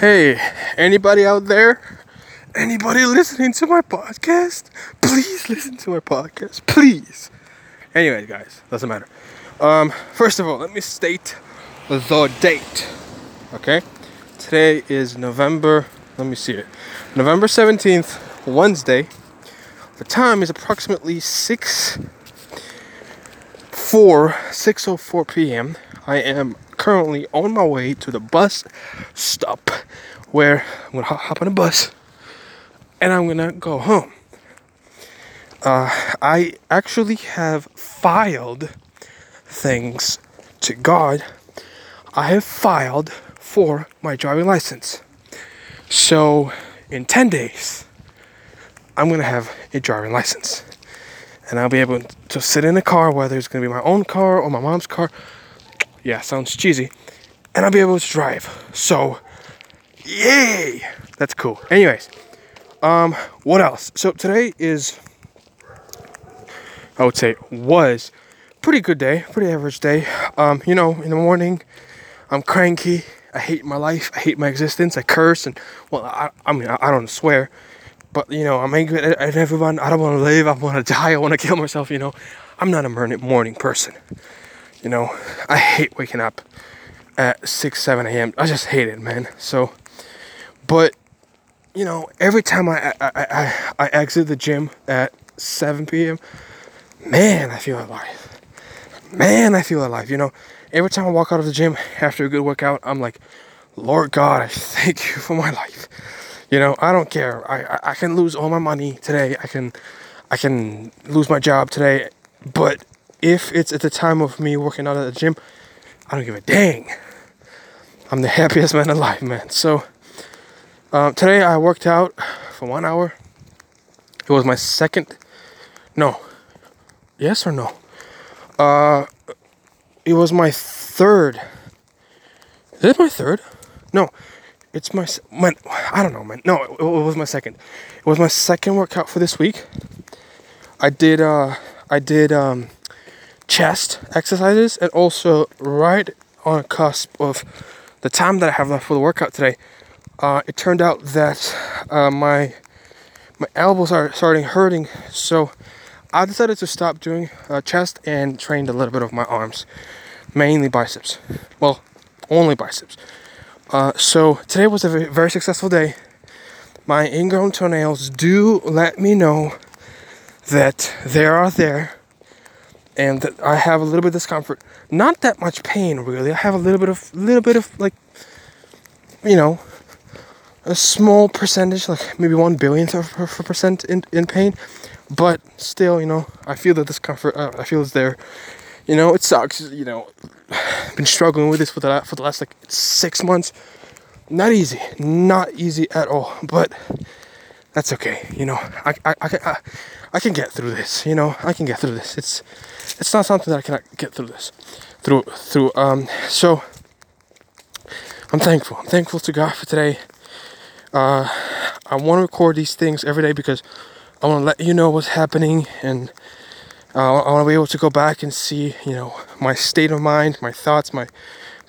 Hey, anybody out there? Anybody listening to my podcast? Please listen to my podcast. Please. Anyway, guys, doesn't matter. Um, first of all, let me state the date. Okay? Today is November, let me see it. November 17th, Wednesday. The time is approximately 6 4 6:04 p.m. I am currently on my way to the bus stop where I'm gonna hop on a bus and I'm gonna go home. Uh, I actually have filed things to God. I have filed for my driving license. So, in 10 days, I'm gonna have a driving license. And I'll be able to sit in a car, whether it's gonna be my own car or my mom's car. Yeah, sounds cheesy. And I'll be able to drive. So, yay! That's cool. Anyways, um, what else? So today is, I would say, was pretty good day, pretty average day. Um, you know, in the morning, I'm cranky. I hate my life. I hate my existence. I curse and well, I, I mean, I, I don't swear, but you know, I'm angry at, at everyone. I don't want to live. I want to die. I want to kill myself. You know, I'm not a morning person. You know, I hate waking up at six, seven a.m. I just hate it, man. So, but you know, every time I I, I, I exit the gym at 7 p.m., man, I feel alive. Man, I feel alive. You know, every time I walk out of the gym after a good workout, I'm like, Lord God, I thank you for my life. You know, I don't care. I, I, I can lose all my money today. I can I can lose my job today. But if it's at the time of me working out at the gym, I don't give a dang. I'm the happiest man alive, man. So um, today I worked out for one hour. It was my second. No. Yes or no? Uh, it was my third. Is it my third? No, it's my my. I don't know, man. No, it, it was my second. It was my second workout for this week. I did. Uh, I did um, chest exercises and also right on a cusp of the time that I have left for the workout today uh, it turned out that uh, my my elbows are starting hurting, so I decided to stop doing uh, chest and trained a little bit of my arms, mainly biceps. Well, only biceps. Uh, so today was a very, very successful day. My ingrown toenails do let me know that they are there and I have a little bit of discomfort. Not that much pain really. I have a little bit of little bit of like you know a small percentage, like maybe one billionth of a percent in, in pain, but still, you know, I feel the discomfort. Uh, I feel it's there. You know, it sucks. You know, I've been struggling with this for the for the last like six months. Not easy, not easy at all. But that's okay. You know, I I, I, I, can get through this. You know, I can get through this. It's it's not something that I cannot get through this. Through through um. So I'm thankful. I'm thankful to God for today. Uh, I want to record these things every day because I want to let you know what's happening and uh, I want to be able to go back and see, you know, my state of mind, my thoughts, my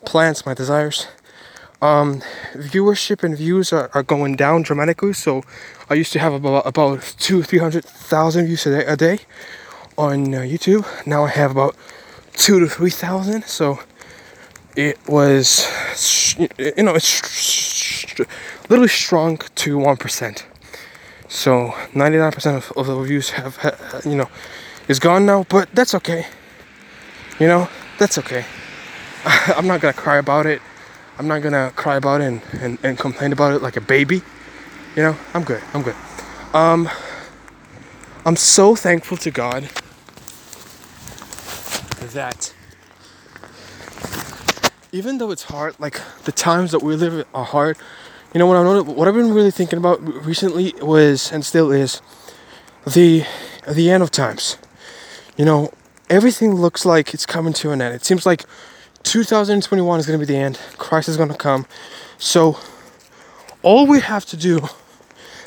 plans, my desires. Um, viewership and views are, are going down dramatically. So I used to have about about two, three hundred thousand views a day, a day on uh, YouTube. Now I have about two to three thousand. So it was, you know, it's literally shrunk to 1%. So 99% of, of the have, have, you know, is gone now, but that's okay. You know, that's okay. I'm not gonna cry about it. I'm not gonna cry about it and, and, and complain about it like a baby. You know, I'm good. I'm good. Um, I'm so thankful to God that even though it's hard, like the times that we live are hard, you know what I what I've been really thinking about recently was and still is the the end of times. You know, everything looks like it's coming to an end. It seems like 2021 is going to be the end. Christ is going to come. So all we have to do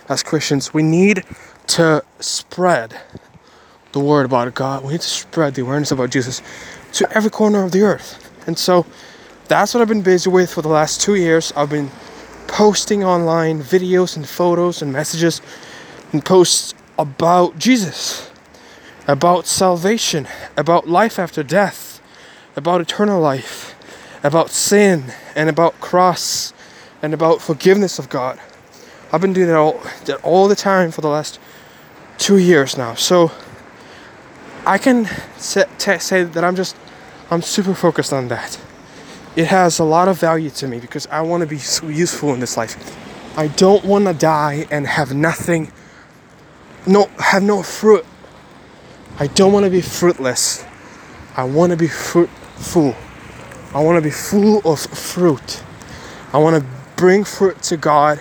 as Christians, we need to spread the word about God. We need to spread the awareness about Jesus to every corner of the earth. And so that's what I've been busy with for the last two years. I've been posting online videos and photos and messages and posts about Jesus, about salvation, about life after death, about eternal life, about sin, and about cross, and about forgiveness of God. I've been doing that all, that all the time for the last two years now. So I can say, say that I'm just, I'm super focused on that. It has a lot of value to me because I want to be so useful in this life. I don't want to die and have nothing, no, have no fruit. I don't want to be fruitless. I want to be fruitful. I want to be full of fruit. I want to bring fruit to God.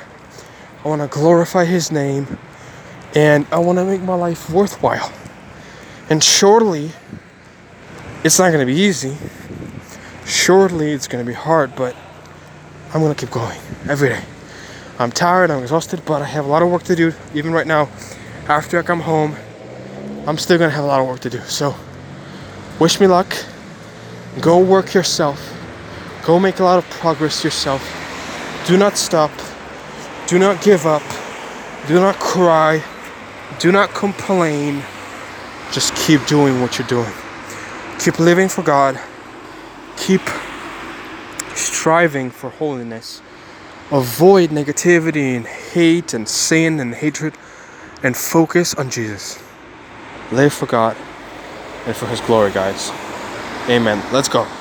I want to glorify His name. And I want to make my life worthwhile. And surely, it's not going to be easy. Surely, it's going to be hard, but I'm going to keep going every day. I'm tired, I'm exhausted, but I have a lot of work to do. Even right now, after I come home, I'm still going to have a lot of work to do. So, wish me luck. Go work yourself. Go make a lot of progress yourself. Do not stop. Do not give up. Do not cry. Do not complain. Just keep doing what you're doing. Keep living for God. Keep striving for holiness. Avoid negativity and hate and sin and hatred and focus on Jesus. Live for God and for His glory, guys. Amen. Let's go.